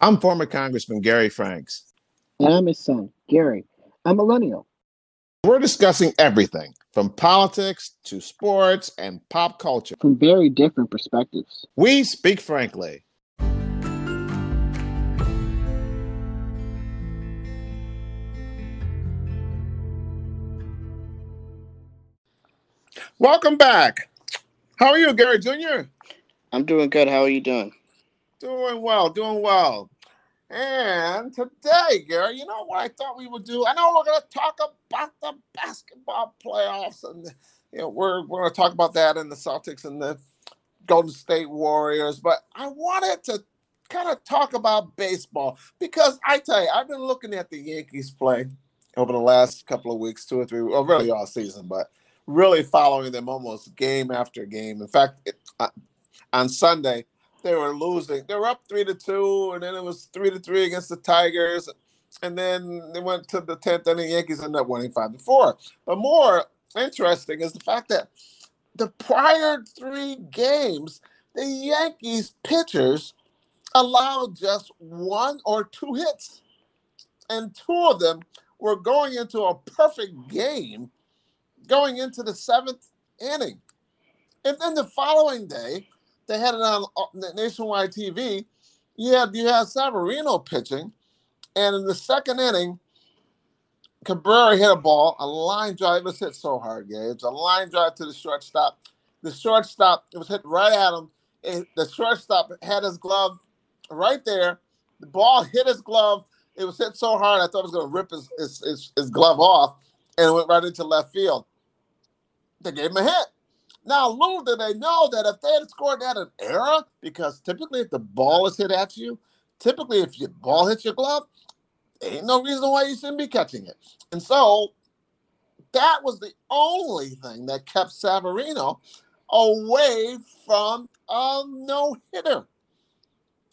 I'm former Congressman Gary Franks. And I'm his son, Gary, a millennial. We're discussing everything from politics to sports and pop culture from very different perspectives. We speak frankly. Welcome back. How are you, Gary Jr.? I'm doing good. How are you doing? Doing well, doing well. And today, Gary, you know what I thought we would do? I know we're going to talk about the basketball playoffs, and you know we're we're going to talk about that and the Celtics and the Golden State Warriors. But I wanted to kind of talk about baseball because I tell you, I've been looking at the Yankees play over the last couple of weeks, two or three, well, really all season, but really following them almost game after game. In fact, it, uh, on Sunday they were losing. They were up three to two, and then it was three to three against the Tigers, and then they went to the tenth, and the Yankees ended up winning five to four. But more interesting is the fact that the prior three games, the Yankees pitchers allowed just one or two hits, and two of them were going into a perfect game, going into the seventh inning. And then the following day, they had it on uh, nationwide TV. You had you had Severino pitching, and in the second inning, Cabrera hit a ball, a line drive. It was hit so hard, yeah. It's a line drive to the shortstop. The shortstop, it was hit right at him. It, the shortstop had his glove right there. The ball hit his glove. It was hit so hard, I thought it was going to rip his, his, his, his glove off, and it went right into left field. They gave him a hit. Now, little did they know that if they had scored that an error, because typically if the ball is hit at you, typically if your ball hits your glove, ain't no reason why you shouldn't be catching it. And so that was the only thing that kept Severino away from a no hitter.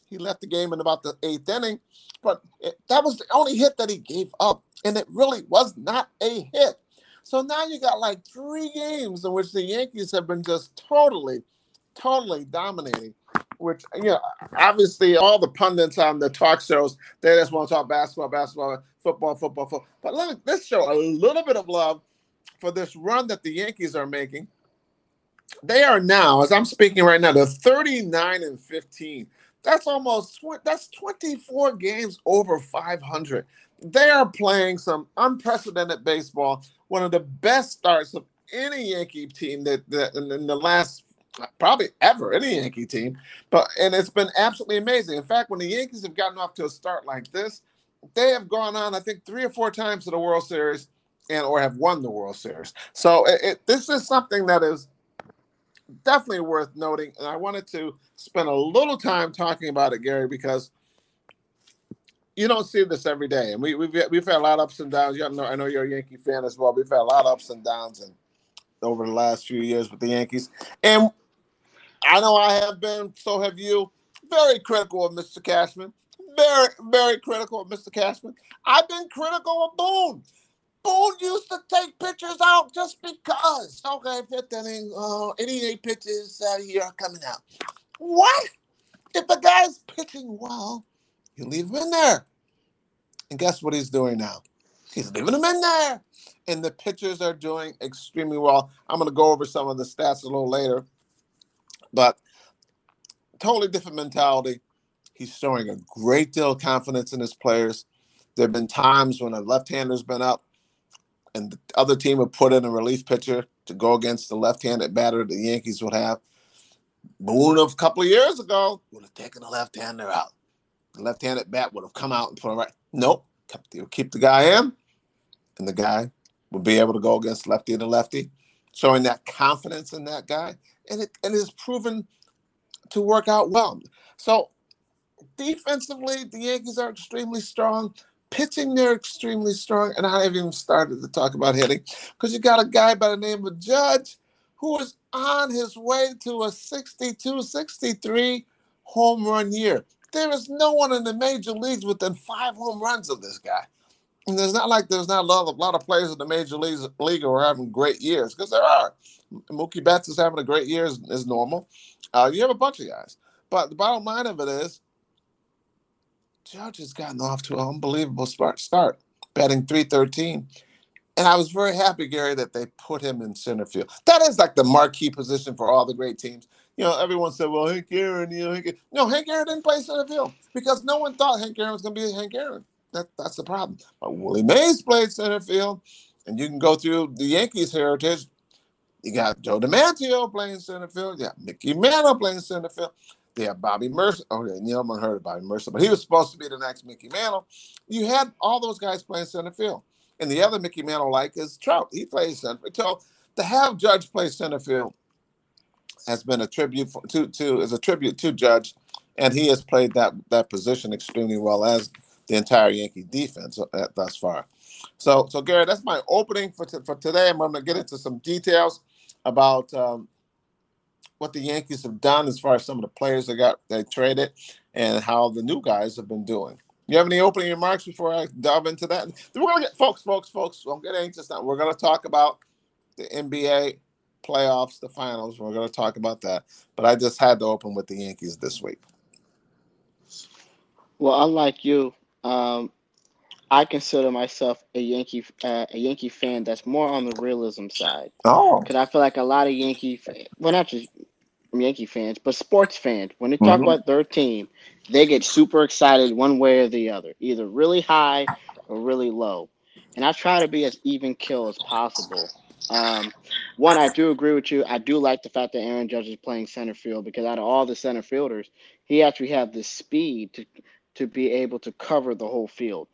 He left the game in about the eighth inning, but it, that was the only hit that he gave up. And it really was not a hit. So now you got like three games in which the Yankees have been just totally, totally dominating. Which you know, obviously, all the pundits on the talk shows they just want to talk basketball, basketball, football, football, football. But let let's show a little bit of love for this run that the Yankees are making. They are now, as I'm speaking right now, they're 39 and 15. That's almost that's 24 games over 500. They are playing some unprecedented baseball one of the best starts of any Yankee team that, that in, the last probably ever any Yankee team. But and it's been absolutely amazing. In fact, when the Yankees have gotten off to a start like this, they have gone on, I think, three or four times to the World Series and or have won the World Series. So it, it, this is something that is definitely worth noting. And I wanted to spend a little time talking about it, Gary, because you don't see this every day, and we, we've we've had a lot of ups and downs. You know, I know you're a Yankee fan as well. We've had a lot of ups and downs, and over the last few years with the Yankees, and I know I have been. So have you. Very critical of Mr. Cashman. Very very critical of Mr. Cashman. I've been critical of Boone. Boone used to take pitchers out just because. Okay, fifth inning, uh, 88 pitches here are coming out. What? If the guy's pitching well, you leave him in there. And guess what he's doing now? He's leaving him in there. And the pitchers are doing extremely well. I'm going to go over some of the stats a little later. But totally different mentality. He's showing a great deal of confidence in his players. There have been times when a left-hander's been up and the other team would put in a relief pitcher to go against the left-handed batter the Yankees would have. Boone of a couple of years ago would have taken the left-hander out The left-handed bat would have come out and put a right. Nope, keep, keep the guy in, and the guy would be able to go against lefty and lefty, showing that confidence in that guy, and it and it is proven to work out well. So defensively, the Yankees are extremely strong. Pitching, they're extremely strong, and I haven't even started to talk about hitting because you got a guy by the name of Judge who is on his way to a 62 63 home run year. There is no one in the major leagues within five home runs of this guy. And there's not like there's not a lot of, a lot of players in the major leagues league who are having great years because there are. Mookie Betts is having a great year is, is normal. Uh, you have a bunch of guys, but the bottom line of it is, Judge has gotten off to an unbelievable start, start batting 313. And I was very happy, Gary, that they put him in center field. That is like the marquee position for all the great teams. You know, everyone said, well, Hank Aaron, you know, Hank no, Hank Aaron didn't play center field because no one thought Hank Aaron was going to be Hank Aaron. That, that's the problem. But Willie Mays played center field, and you can go through the Yankees' heritage. You got Joe DiMaggio playing center field. You got Mickey Mantle playing center field. They have Bobby Murcer. Oh, yeah, Neil heard of Bobby Murcer, but he was supposed to be the next Mickey Mantle. You had all those guys playing center field. And the other Mickey Mantle like is Trout. He plays center field. So to have Judge play center field has been a tribute for, to to is a tribute to Judge, and he has played that that position extremely well as the entire Yankee defense uh, thus far. So so Gary, that's my opening for t- for today. I'm going to get into some details about um, what the Yankees have done as far as some of the players they got they traded and how the new guys have been doing. You have any opening remarks before I delve into that? We're gonna get folks, folks, folks. Don't get anxious now. We're gonna talk about the NBA playoffs, the finals. We're gonna talk about that. But I just had to open with the Yankees this week. Well, unlike you, um, I consider myself a Yankee uh, a Yankee fan that's more on the realism side. Oh, because I feel like a lot of Yankee, well, not just Yankee fans, but sports fans, when they talk mm-hmm. about their team, they get super excited one way or the other, either really high or really low. And I try to be as even kill as possible. Um, one, I do agree with you. I do like the fact that Aaron Judge is playing center field because out of all the center fielders, he actually has the speed to to be able to cover the whole field,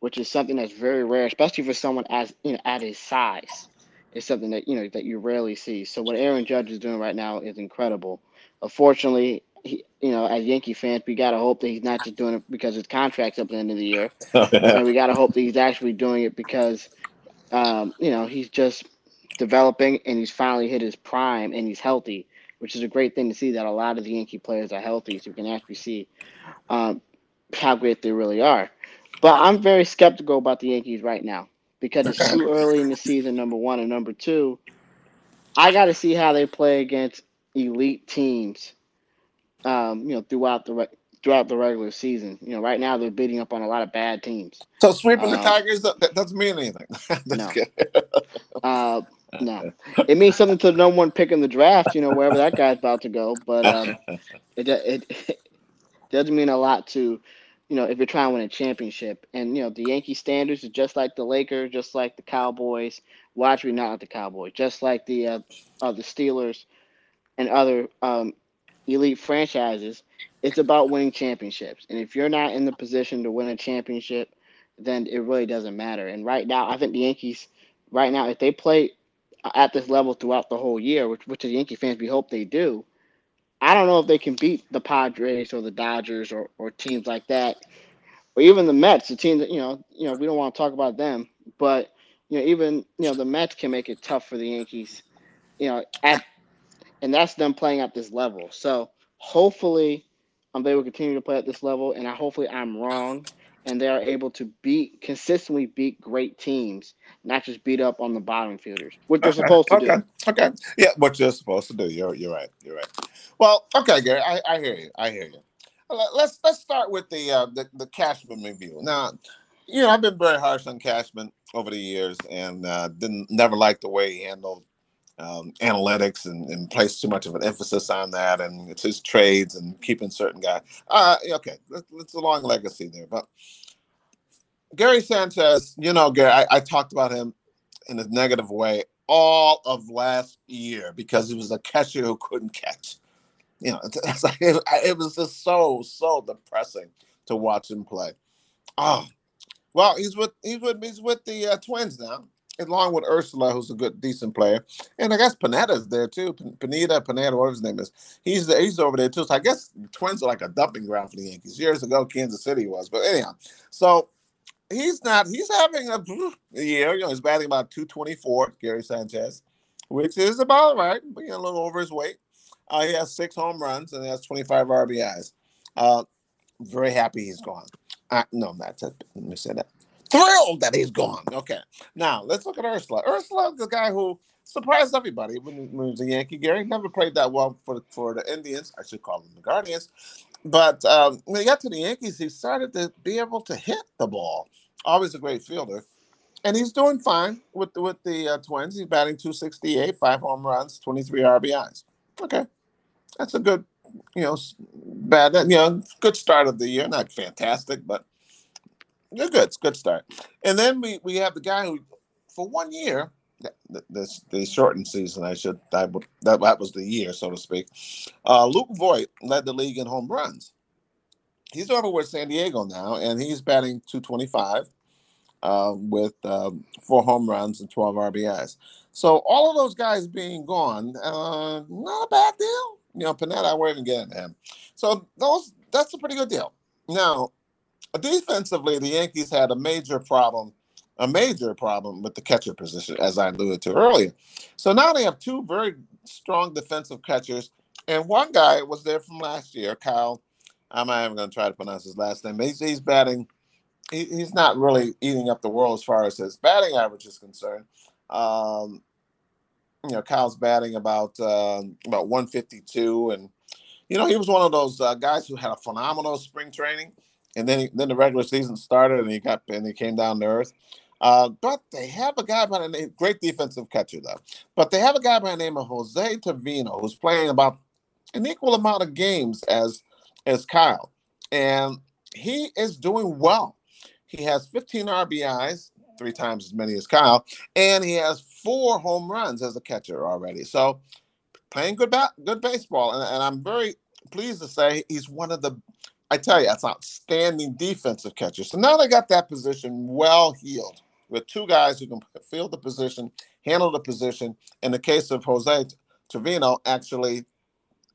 which is something that's very rare, especially for someone as you know at his size is something that you know that you rarely see. So what Aaron Judge is doing right now is incredible. Unfortunately, he, you know, as Yankee fans, we gotta hope that he's not just doing it because his contract's up at the end of the year, and we gotta hope that he's actually doing it because, um, you know, he's just developing and he's finally hit his prime and he's healthy, which is a great thing to see that a lot of the Yankee players are healthy, so you can actually see um, how great they really are. But I'm very skeptical about the Yankees right now because it's too early in the season. Number one and number two, I got to see how they play against elite teams. Um, you know, throughout the re- throughout the regular season. You know, right now they're beating up on a lot of bad teams. So sweeping um, the Tigers that doesn't mean anything. no. uh, no, it means something to no one picking the draft. You know, wherever that guy's about to go, but um, it, it it doesn't mean a lot to you know, if you're trying to win a championship. And, you know, the Yankee standards are just like the Lakers, just like the Cowboys. Well, actually, not like the Cowboys, just like the uh, uh, the Steelers and other um, elite franchises. It's about winning championships. And if you're not in the position to win a championship, then it really doesn't matter. And right now, I think the Yankees, right now, if they play at this level throughout the whole year, which, which the Yankee fans we hope they do, I don't know if they can beat the Padres or the Dodgers or, or teams like that, or even the Mets, the team that you know, you know, we don't want to talk about them, but you know, even you know, the Mets can make it tough for the Yankees, you know, at and that's them playing at this level. So hopefully, um, they will continue to play at this level, and I hopefully I'm wrong, and they are able to beat consistently beat great teams, not just beat up on the bottom fielders, which they're supposed to okay. do. Okay, yeah, what you're supposed to do. You're you're right. You're right. Well, okay, Gary, I, I hear you. I hear you. Let's let's start with the uh, the, the Cashman review. Now, you know, I've been very harsh on Cashman over the years, and uh, didn't never like the way he handled um, analytics and, and placed too much of an emphasis on that, and it's his trades and keeping certain guys. Uh, okay, it's a long legacy there, but Gary Sanchez, you know, Gary, I, I talked about him in a negative way all of last year because he was a catcher who couldn't catch you know, it's like it, it, was just so so depressing to watch him play. Oh, well, he's with he's with he's with the uh, Twins now, along with Urshela, who's a good decent player, and I guess Pineda's there too. Panetta, Panetta, whatever his name is, he's the, he's over there too. So I guess Twins are like a dumping ground for the Yankees. Years ago, Kansas City was, but anyhow, so he's not he's having a year. You know, he's batting about two twenty four. Gary Sanchez, which is about right, but know, a little over his weight. Uh, he has six home runs and he has 25 RBIs. Uh, very happy he's gone. Uh, no, that's it. Let me say that. Thrilled that he's gone. Okay. Now let's look at Urshela. Urshela the guy who surprised everybody when he, was a Yankee. Gary never played that well for for the Indians. I should call them the Guardians. but um, when he got to the Yankees, he started to be able to hit the ball. Always a great fielder, and he's doing fine with the, with the uh, Twins. He's batting 268, five home runs, 23 RBIs. Okay, that's a good, you know, bad, you know, good start of the year. Not fantastic, but good. It's a good start. And then we we have the guy who, for one year, this the shortened season. I should I, that that was the year, so to speak. Uh, Luke Voit led the league in home runs. He's over with San Diego now, and he's batting 225 uh, with um, four home runs and 12 RBIs. So all of those guys being gone, uh, not a bad deal. You know, Pineda, we're even getting him. So those that's a pretty good deal. Now, defensively, the Yankees had a major problem a major problem with the catcher position, as I alluded to earlier. So now they have two very strong defensive catchers, and one guy was there from last year, Kyle. I'm not even going to try to pronounce his last name. He's, he's batting. He, he's not really eating up the world as far as his batting average is concerned. Um, you know, Kyle's batting about uh, about 152, and you know he was one of those uh, guys who had a phenomenal spring training, and then he, then the regular season started, and he got and he came down to earth. Uh, but they have a guy by the name, great defensive catcher though. But they have a guy by the name of Jose Trevino who's playing about an equal amount of games as as Kyle, and he is doing well. He has 15 RBIs, three times as many as Kyle, and he has four home runs as a catcher already. So playing good bat, good baseball, and, and I'm very pleased to say he's one of the I tell you, that's outstanding defensive catchers. So now they got that position well healed with two guys who can field the position, handle the position. In the case of Jose Trevino, actually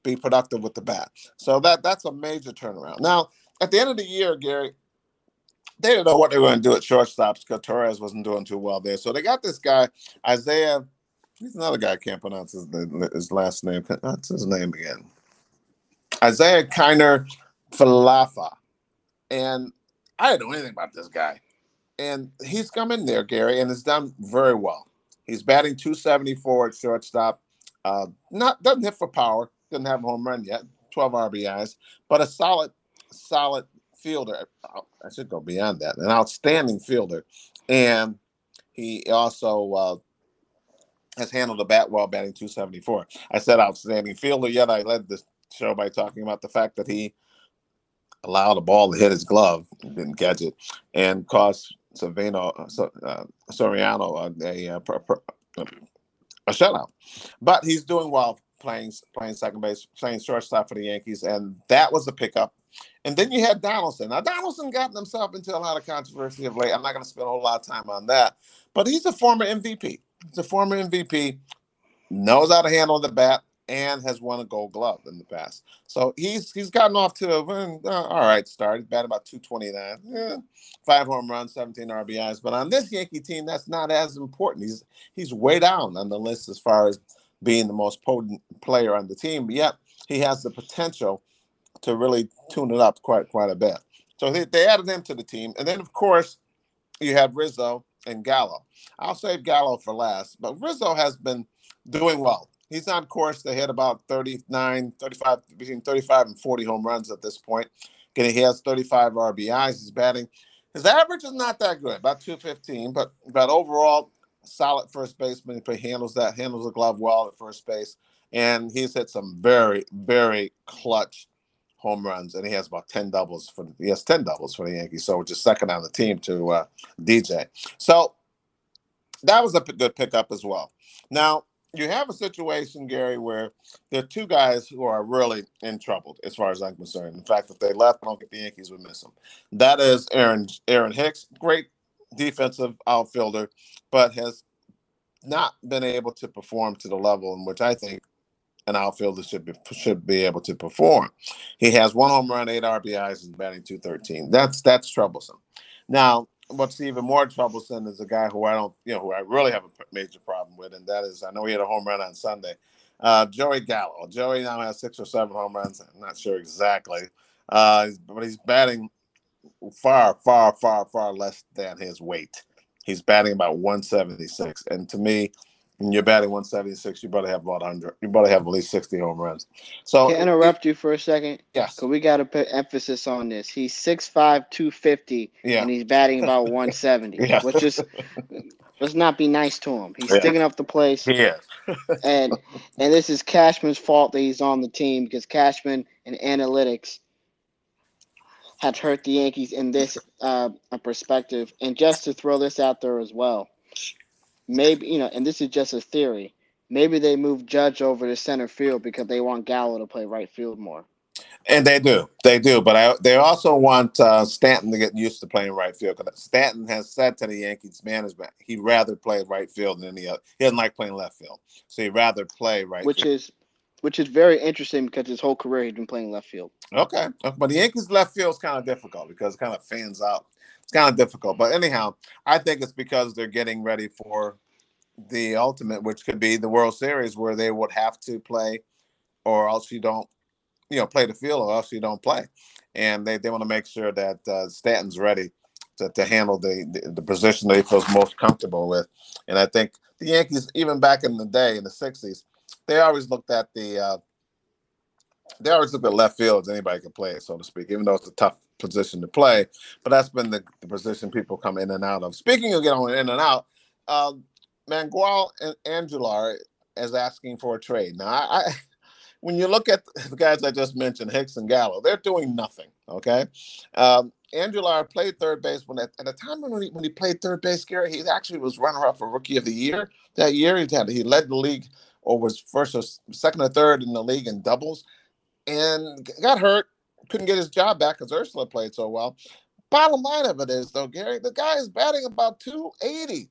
be productive with the bat. So that that's a major turnaround. Now, at the end of the year, Gary, they didn't know what they were going to do at shortstops because Torres wasn't doing too well there. So they got this guy, Isaiah. He's another guy I can't pronounce his, his last name. What's his name again? Isaiah Kiner Falefa. And I didn't know anything about this guy and he's come in there, Gary, and has done very well. He's batting 274 at shortstop. Uh, not doesn't hit for power, doesn't have a home run yet, 12 RBIs, but a solid, solid fielder. I should go beyond that. An outstanding fielder, and he also uh, has handled the bat well, batting 274. I said outstanding fielder, yet I led this show by talking about the fact that he allowed the ball to hit his glove, didn't catch it, and caused Savino uh, Soriano uh, a, a, uh, a shutout. But he's doing well playing playing second base, playing shortstop for the Yankees, and that was the pickup. And then you had Donaldson. Now Donaldson got himself into a lot of controversy of late. I'm not going to spend a whole lot of time on that, but he's a former MVP. He's a former MVP, knows how to handle the bat, and has won a Gold Glove in the past. So he's he's gotten off to a uh, all right start. He's batted about 229, yeah, five home runs, 17 RBIs. But on this Yankee team, that's not as important. He's he's way down on the list as far as being the most potent player on the team. But yet he has the potential to really tune it up quite quite a bit. So they, they added him to the team, and then of course you have Rizzo and Gallo. I'll save Gallo for last, but Rizzo has been doing well he's on course to hit about 39, 35, between 35 and 40 home runs at this point. He has 35 RBIs. He's batting. His average is not that good, about 215, but but overall, solid first baseman. He handles that, handles the glove well at first base, and he's hit some very, very clutch home runs, and he has about 10 doubles for he has 10 doubles for the Yankees, so just second on the team to uh, DJ. So that was a good pickup as well. Now you have a situation, Gary, where there are two guys who are really in trouble, as far as I'm concerned. In fact, if they left, I don't think the Yankees would miss them. That is Aaron Aaron Hicks, great defensive outfielder, but has not been able to perform to the level in which I think an outfielder should be should be able to perform. He has one home run, eight RBIs, and batting 213. That's that's troublesome. Now, what's even more troublesome is a guy who I don't, you know, who I really have a major problem with, and that is I know he had a home run on Sunday. Uh, Joey Gallo. Joey now has six or seven home runs. I'm not sure exactly, uh, but he's batting far, far, far, far less than his weight. He's batting about 176, and to me, and you're batting 176, you better have about 100. You better have at least 60 home runs. So, Can I interrupt you for a second? yes, Cause we got to put emphasis on this. He's 6'5", 250, yeah, and he's batting about 170. Yeah. Let's just let's not be nice to him. He's Yeah. sticking up the place, he is. and and this is Cashman's fault that he's on the team because Cashman and analytics have hurt the Yankees in this uh, perspective. And just to throw this out there as well, maybe you know, and this is just a theory. Maybe they move Judge over to center field because they want Gallo to play right field more. And they do, they do, but I, they also want uh, Stanton to get used to playing right field. Because Stanton has said to the Yankees management he'd rather play right field than any other. He doesn't like playing left field, so he'd rather play right. which field. is which is very interesting because his whole career he's been playing left field. Okay, but the Yankees left field is kind of difficult because it kind of fans out. Kind of difficult, but anyhow, I think it's because they're getting ready for the ultimate, which could be the World Series, where they would have to play, or else you don't, you know, play the field, or else you don't play, and they, they want to make sure that uh, Stanton's ready to, to handle the, the the position that he feels most comfortable with, and I think the Yankees, even back in the day in the '60s, they always looked at the uh, they always look at left field as anybody can play it, so to speak, even though it's a tough position to play. But that's been the, the position people come in and out of. Speaking of getting in and out, um, Mangual and Andújar is asking for a trade. Now, I, I when you look at the guys I just mentioned, Hicks and Gallo, they're doing nothing. Okay, um, Andújar played third base when at, at the time when he, when he played third base, Gary, he actually was runner up for Rookie of the Year that year. He had he led the league or was first or second or third in the league in doubles and got hurt. Couldn't get his job back because Urshela played so well. Bottom line of it is, though, Gary, the guy is batting about 280,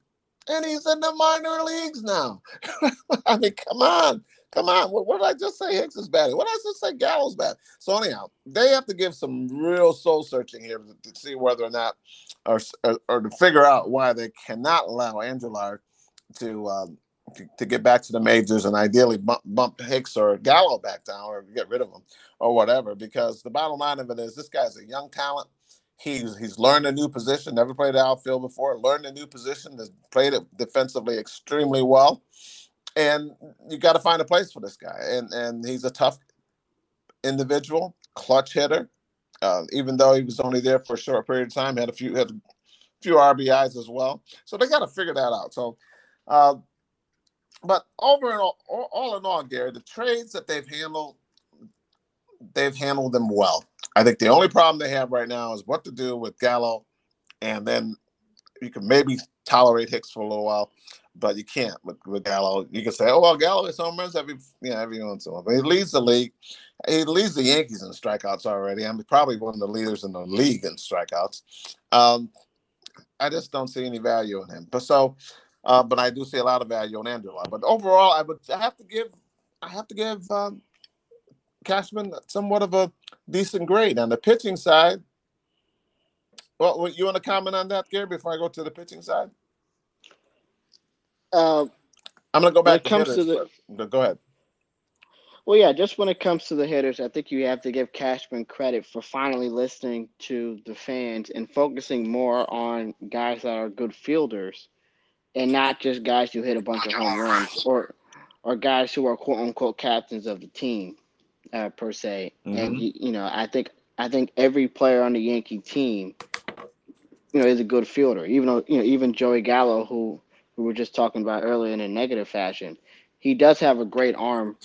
and he's in the minor leagues now. I mean, come on, come on. What, what did I just say? Hicks is batting. What did I just say? Gallo's bad. So anyhow, they have to give some real soul searching here to, to see whether or not, or, or or to figure out why they cannot allow Andújar to. Um, to, get back to the majors and ideally bump, bump Hicks or Gallo back down or get rid of them or whatever. Because the bottom line of it is this guy's a young talent. He's he's learned a new position, never played outfield before, learned a new position, has played it defensively extremely well. And you got to find a place for this guy. And and he's a tough individual, clutch hitter. Uh, even though he was only there for a short period of time, had a few had a few RBIs as well. So they got to figure that out. So uh, but over and all, all, in all, Gary, the trades that they've handled, they've handled them well. I think the only problem they have right now is what to do with Gallo, and then you can maybe tolerate Hicks for a little while, but you can't with, with Gallo. You can say, "Oh well, Gallo is home runs every you know every once in a while." But he leads the league. He leads the Yankees in strikeouts already. I'm probably one of the leaders in the league in strikeouts. Um, I just don't see any value in him. But so uh, but I do see a lot of value on Andújar. But overall, I would I have to give I have to give um, Cashman somewhat of a decent grade on the pitching side. Well, you want to comment on that, Gary, before I go to the pitching side? Uh, I'm going to go When back it comes hitters to the- Go ahead. well, yeah, just when it comes to the hitters, I think you have to give Cashman credit for finally listening to the fans and focusing more on guys that are good fielders and not just guys who hit a bunch of home runs or or guys who are quote unquote captains of the team, uh, per se. And Mhm. you, you know, I think I think every player on the Yankee team, you know, is a good fielder. Even though you know, even Joey Gallo, who we were just talking about earlier in a negative fashion, he does have a great arm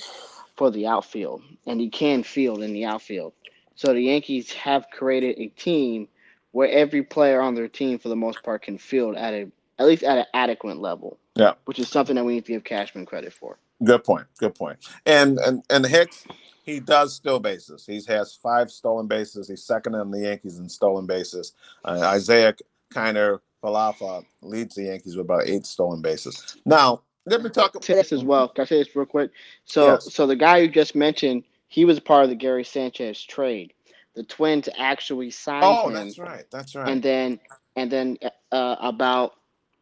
for the outfield, and he can field in the outfield. So the Yankees have created a team where every player on their team, for the most part, can field at a at least at an adequate level. Yeah. which is something that we need to give Cashman credit for. Good point. Good point. And and and Hicks, he does steal bases. He has five stolen bases. He's second in the Yankees in stolen bases. Uh, Isaiah Kiner Falefa leads the Yankees with about eight stolen bases. Now, let me talk this as well. Can I say this real quick? So, Yes. so the guy you just mentioned, he was part of the Gary Sanchez trade. The Twins actually signed Oh, him, that's right. That's right. and then and then uh, about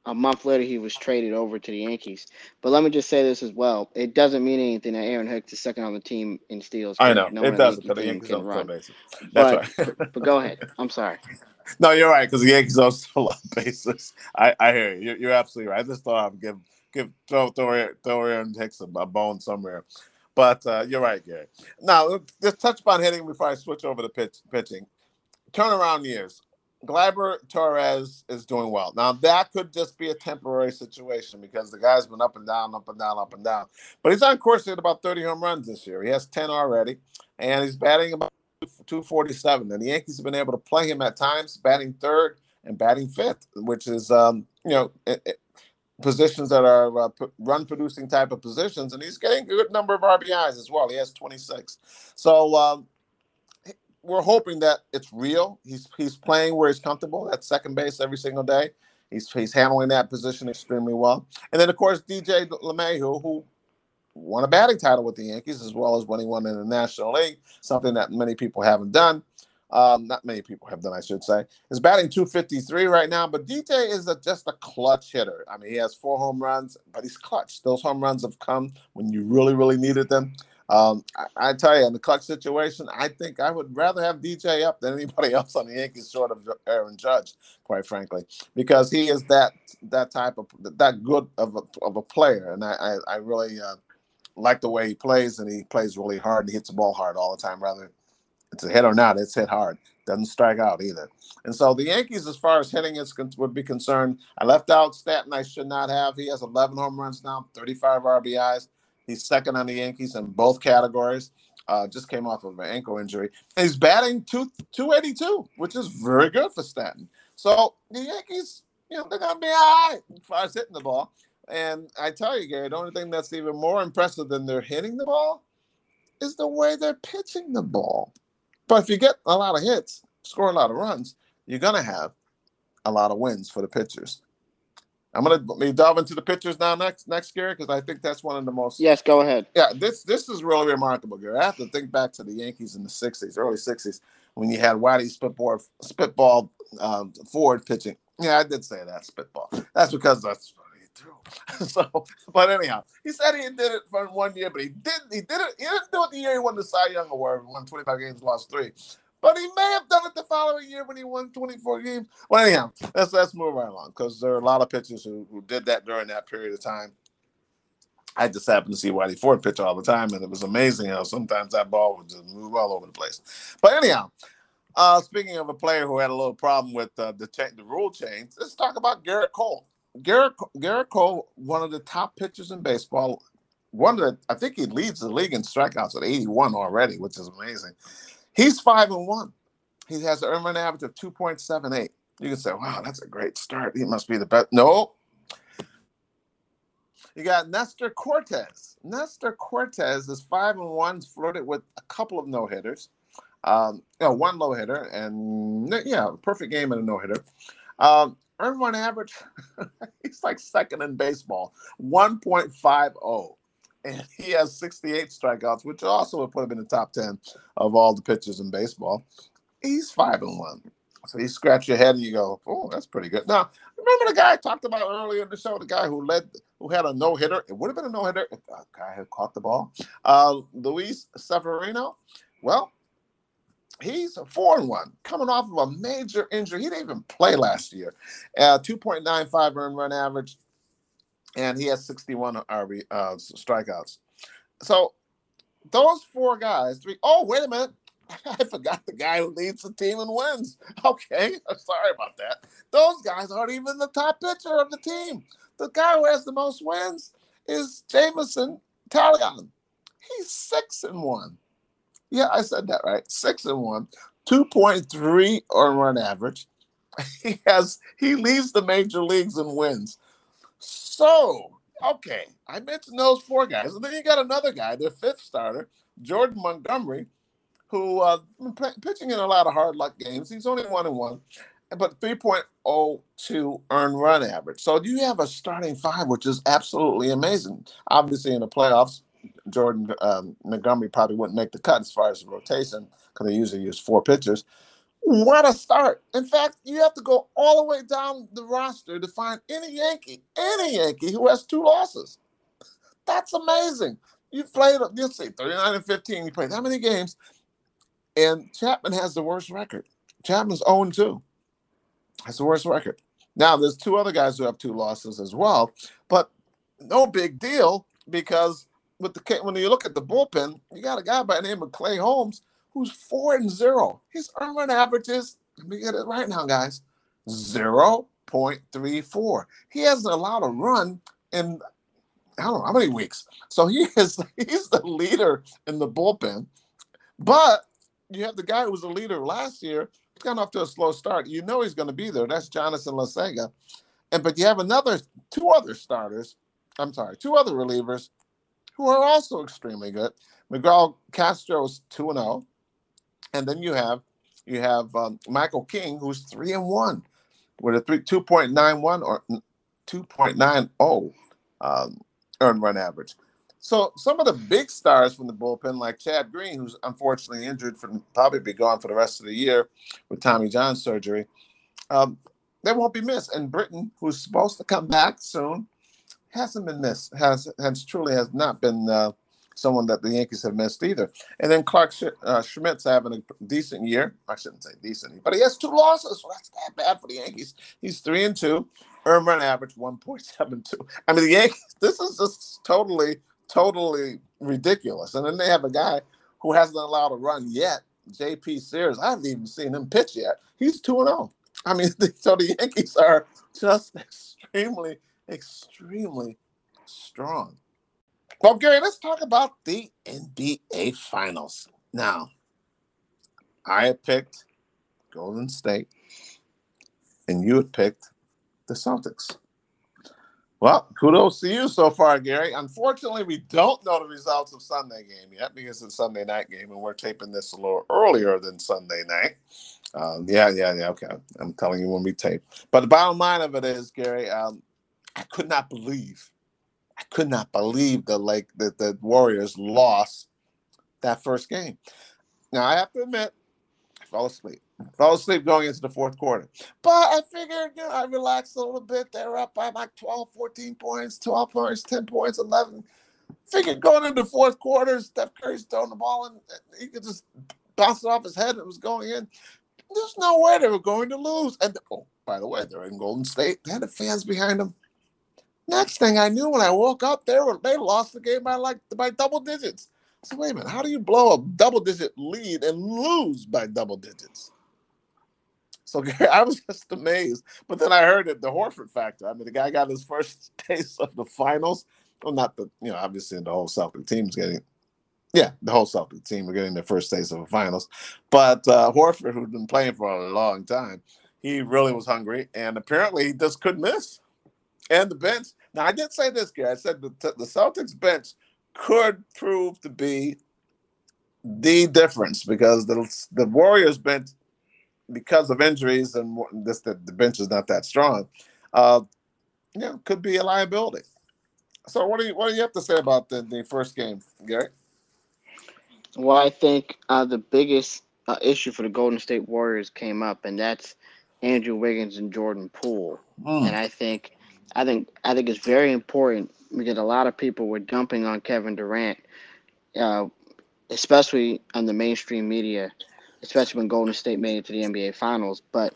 a month later, he was traded over to the Yankees. But let me just say this as well: it doesn't mean anything that Aaron Hicks is second on the team in steals. I know No it does the because the team Yankees don't run. bases. That's right. But go ahead. I'm sorry. no, you're right because the Yankees don't steal bases. I, I hear you. You're, you're absolutely right. I just thought I'd give give throw throw throw Aaron Hicks a, a bone somewhere. But uh, you're right, Gary. Now, just touch upon hitting before I switch over to pitch, pitching. Turnaround years. Gleyber Torres is doing well. Now, that could just be a temporary situation because the guy's been up and down, up and down, up and down. But he's on course to hit about 30 home runs this year. He has 10 already, and he's batting about 247. And the Yankees have been able to play him at times, batting third and batting fifth, which is, um, you know, it, it, positions that are uh, run producing type of positions, and he's getting a good number of RBIs as well. He has 26. So um, we're hoping that it's real. He's he's playing where he's comfortable at second base every single day. He's he's handling that position extremely well. And then of course DJ LeMahieu, who won a batting title with the Yankees as well as he won in the National League, something that many people haven't done. Um, not many people have done, I should say. Is batting 253 right now, but DJ is a, just a clutch hitter. I mean, he has four home runs, but he's clutch. Those home runs have come when you really, really needed them. Um, I, I, tell you, in the clutch situation, I think I would rather have DJ up than anybody else on the Yankees, short of Aaron Judge, quite frankly, because he is that that type of that good of a, of a player, and I I, I really uh, like the way he plays, and he plays really hard and hits the ball hard all the time, rather it's a hit or not, it's hit hard. Doesn't strike out either. And so the Yankees, as far as hitting is would be concerned, I left out Stanton. I should not have. He has 11 home runs now, 35 RBIs. He's second on the Yankees in both categories. Uh, just came off of an ankle injury. And he's batting two, 282, which is very good for Stanton. So the Yankees, you know, they're going to be all right as far as hitting the ball. And I tell you, Gary, the only thing that's even more impressive than they're hitting the ball is the way they're pitching the ball. But if you get a lot of hits, score a lot of runs, you're gonna have a lot of wins for the pitchers. I'm gonna delve into the pitchers now next next Gary because I think that's one of the most. Yes, go ahead. Yeah, this this is really remarkable, Gary. I have to think back to the Yankees in the '60s, early '60s, when you had Whitey spitball spitball um, forward pitching. Yeah, I did say that spitball. That's because that's true. so, but anyhow, he said he did it for one year, but he didn't. He did it. He didn't do it the year he won the Cy Young Award, won 25 games, lost three. But he may have done it the following year when he won 24 games. Well, anyhow, let's let's move right along because there are a lot of pitchers who, who did that during that period of time. I just happened to see Whitey Ford pitch all the time, and it was amazing how sometimes that ball would just move all over the place. But anyhow, uh, speaking of a player who had a little problem with uh, the, the rule change, let's talk about Garrett Cole. Garrett, Gerrit Cole, one of the top pitchers in baseball. One of the, I think he leads the league in strikeouts at 81 already, which is amazing. He's five and one. He has an earned run average of 2.78. You can say, wow, that's a great start. He must be the best. No. You got Nestor Cortes. Nestor Cortes is five and one, flirted with a couple of no hitters. Um, you know, one low hitter, and yeah, perfect game and a no hitter. Um, earned run average, he's like second in baseball, 1.50. And he has 68 strikeouts, which also would put him in the top 10 of all the pitchers in baseball. He's five and one. So you scratch your head and you go, oh, that's pretty good. Now, remember the guy I talked about earlier in the show, the guy who led, who had a no hitter? It would have been a no hitter if a guy had caught the ball. Uh, Luis Severino. Well, he's a four and one, coming off of a major injury. He didn't even play last year. Uh, 2.95 earned run average, and he has 61 RB uh, strikeouts. So those four guys, three. Oh, wait a minute. I forgot the guy who leads the team and wins. Okay, sorry about that. Those guys aren't even the top pitcher of the team. The guy who has the most wins is Jameson Taillon. He's six and one. Yeah, I said that right. Six and one, 2.3 on run average. He has he leads the major leagues and wins. So, okay, I mentioned those four guys. And then you got another guy, their fifth starter, Jordan Montgomery, who uh pitching in a lot of hard luck games. He's only one and one, but 3.02 earned run average. So you have a starting five, which is absolutely amazing. Obviously, in the playoffs, Jordan um, Montgomery probably wouldn't make the cut as far as the rotation because they usually use four pitchers. What a start! In fact, you have to go all the way down the roster to find any Yankee, any Yankee who has two losses. That's amazing. You played, let's see, 39 and 15. You played that many games, and Chapman has the worst record. Chapman's 0 2. That's the worst record. Now, there's two other guys who have two losses as well, but no big deal because with the when you look at the bullpen, you got a guy by the name of Clay Holmes who's four and zero. His earned run averages, let me get it right now, guys, zero point three four. He hasn't allowed a run in I don't know how many weeks. So he is he's the leader in the bullpen. But you have the guy who was the leader last year. He's gone off to a slow start. You know he's going to be there. That's Jonathan Loaisiga. And but you have another two other starters. I'm sorry, two other relievers who are also extremely good. Miguel two and zero, oh. And then you have you have um, Michael King who's three and one with a three two point nine one or two point nine zero um, earned run average. So some of the big stars from the bullpen, like Chad Green, who's unfortunately injured from probably be gone for the rest of the year with Tommy John surgery, um, they won't be missed. And Britton, who's supposed to come back soon, hasn't been missed. Has has truly has not been uh, someone that the Yankees have missed either. And then Clark Sch- uh, Schmidt's having a decent year. I shouldn't say decent, but he has two losses. So that's not bad for the Yankees. He's three and two. Earned run average 1.72. I mean, the Yankees, this is just totally, totally ridiculous. And then they have a guy who hasn't allowed a run yet, JP Sears. I haven't even seen him pitch yet. He's 2 and 0. I mean, so the Yankees are just extremely, extremely strong. Well, Gary, let's talk about the NBA Finals. Now, I picked Golden State, and you had picked the Celtics. Well, kudos to you so far, Gary. Unfortunately, we don't know the results of Sunday game yet because it's Sunday night game, and we're taping this a little earlier than Sunday night. Um, yeah, yeah, yeah. Okay, I'm telling you when we tape. But the bottom line of it is, Gary, um, I could not believe, I could not believe the like that the Warriors lost that first game. Now I have to admit, I fell asleep. I Fell asleep going into the fourth quarter. But I figured, you know, I relaxed a little bit. They were up by like 12, 14 points, 12 points, 10 points, 11. Figured going into the fourth quarter, Steph Curry's throwing the ball and he could just bounce it off his head and it was going in. There's no way they were going to lose. And oh, by the way, they're in Golden State. They had the fans behind them. Next thing I knew, when I woke up, they were they lost the game by like by double digits. So wait a minute, how do you blow a double digit lead and lose by double digits? So I was just amazed. But then I heard it, the Horford factor. I mean, the guy got his first taste of the finals. Well, not the, you know, obviously the whole Celtic team's getting, yeah, the whole Celtic team are getting their first taste of the finals. But uh, Horford, who'd been playing for a long time, he really was hungry. And apparently he just couldn't miss. And the bench. Now, I did say this, Gary. I said the, the Celtics bench could prove to be the difference because the, the Warriors bench – because of injuries and this the, the bench is not that strong, uh, you know, could be a liability. So what do you what do you have to say about the, the first game, Gary? Well, I think uh, the biggest uh, issue for the Golden State Warriors came up, and that's Andrew Wiggins and Jordan Poole. Mm. And I think, I think, I think it's very important because a lot of people were dumping on Kevin Durant, uh, especially on the mainstream media, especially when Golden State made it to the NBA Finals. But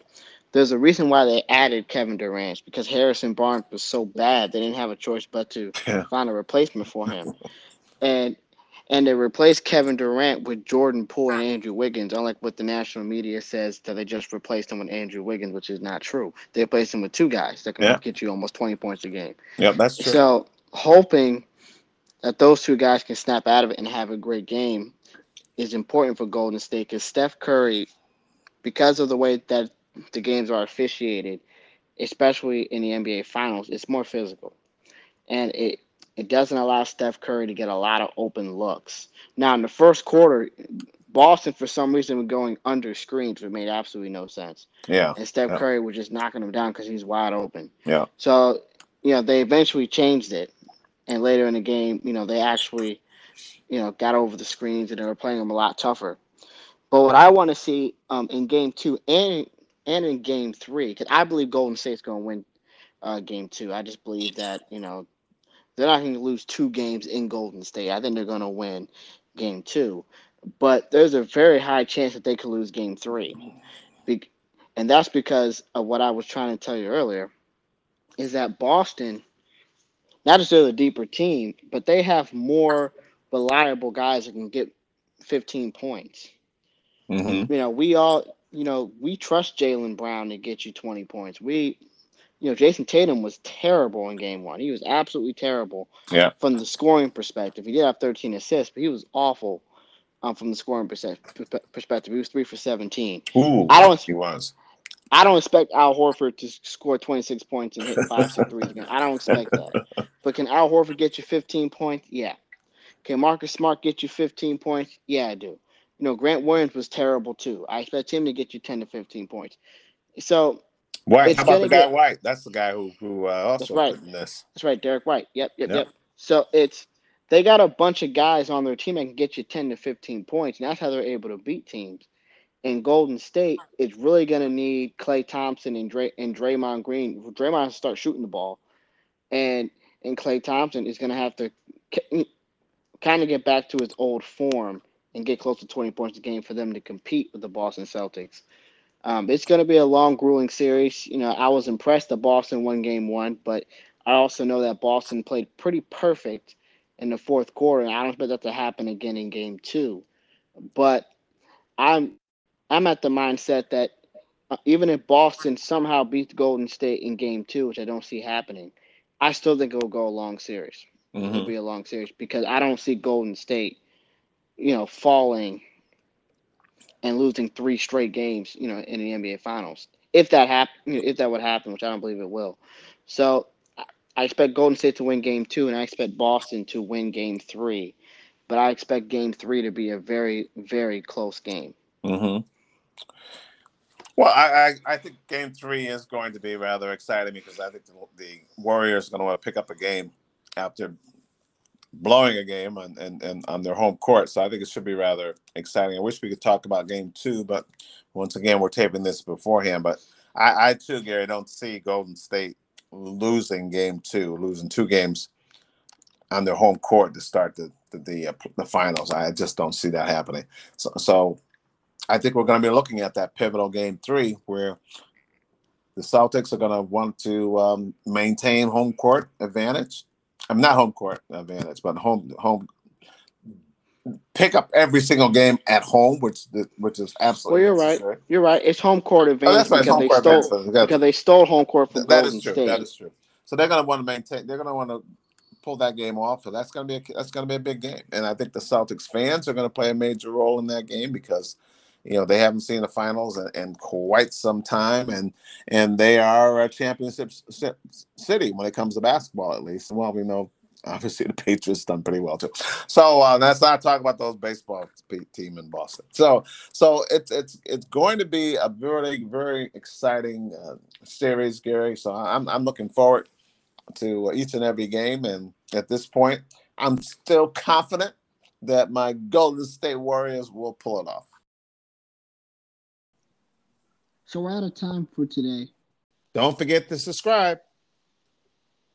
there's a reason why they added Kevin Durant because Harrison Barnes was so bad they didn't have a choice but to yeah. find a replacement for him, and and they replaced Kevin Durant with Jordan Poole and Andrew Wiggins. Unlike what the national media says that they just replaced him with Andrew Wiggins, which is not true. They replaced him with two guys that can yeah. get you almost twenty points a game. Yeah, that's true. So hoping that those two guys can snap out of it and have a great game is important for Golden State because Steph Curry, because of the way that the games are officiated, especially in the NBA Finals, it's more physical, and it it doesn't allow Steph Curry to get a lot of open looks. Now in the first quarter, Boston for some reason was going under screens, which made absolutely no sense. Yeah, and Steph yeah. Curry was just knocking him down because he's wide open. Yeah. So you know they eventually changed it, and later in the game, you know they actually you know, got over the screens and they were playing them a lot tougher. But what I want to see um, in game two and and in game three, because I believe Golden State's going to win uh, game two. I just believe that you know they're not going to lose two games in Golden State. I think they're going to win game two, but there's a very high chance that they could lose game three, Be- and that's because of what I was trying to tell you earlier, is that Boston not just they're the deeper team, but they have more reliable guys that can get 15 points. Mm-hmm. You know, we all, you know, we trust Jaylen Brown to get you 20 points. We, you know, Jayson Tatum was terrible in game one. He was absolutely terrible. Yeah. From the scoring perspective, he did have 13 assists, but he was awful um, from the scoring perspective. He was three for 17. Ooh, I don't. He was. I don't expect Al Horford to score 26 points and hit five to threes again. I don't expect that. But can Al Horford get you 15 points? Yeah. Can Marcus Smart get you 15 points? Yeah, I do. You know, Grant Williams was terrible too. I expect him to get you 10 to 15 points. So White. How about the guy get, White? That's the guy who who uh, also that's right. in this. That's right, Derrick White. Yep, yep, yep, yep. So it's they got a bunch of guys on their team that can get you 10 to 15 points, and that's how they're able to beat teams. In Golden State, it's really going to need Klay Thompson and Dray and Draymond Green. Draymond has to start shooting the ball, and and Klay Thompson is going to have to kind of get back to his old form and get close to 20 points a game for them to compete with the Boston Celtics. Um, it's going to be a long, grueling series. You know, I was impressed that Boston won game one, but I also know that Boston played pretty perfect in the fourth quarter, and I don't expect that to happen again in game two. But I'm I'm at the mindset that uh, even if Boston somehow beats Golden State in game two, which I don't see happening, I still think it will go a long series. Mm-hmm. It'll be a long series because I don't see Golden State, you know, falling and losing three straight games, you know, in the NBA Finals. If that happen, if that would happen, which I don't believe it will. So I expect Golden State to win Game Two, and I expect Boston to win Game Three. But I expect Game Three to be a very, very close game. Mm-hmm. Well, I, I, I think Game Three is going to be rather exciting because I think the, the Warriors are going to want to pick up a game after blowing a game and, and, and on their home court. So I think it should be rather exciting. I wish we could talk about game two, but once again, we're taping this beforehand. But I, I too, Gary, don't see Golden State losing game two, losing two games on their home court to start the the the, uh, the finals. I just don't see that happening. So, so I think we're going to be looking at that pivotal game three where the Celtics are going to want to um, maintain home court advantage I'm not home court uh, advantage, but home home pick up every single game at home, which which is absolutely. Well, you're necessary. right. You're right. It's home court oh, advantage oh, because, they stole, advantage. because they stole home court from that Golden is true. State. That is true. So they're going to want to maintain. They're going to want to pull that game off. So that's going to be a, that's going to be a big game, and I think the Celtics fans are going to play a major role in that game because you know they haven't seen the finals in, in, quite some time and and they are a championship city when it comes to basketball at least. Well we know obviously the patriots done pretty well too. So uh, let's not talk about those baseball team in boston. So so it's it's it's going to be a very very exciting uh, series gary. So i'm, I'm looking forward to each and every game and at this point i'm still confident that my golden state warriors will pull it off so we're out of time for today. Don't forget to subscribe.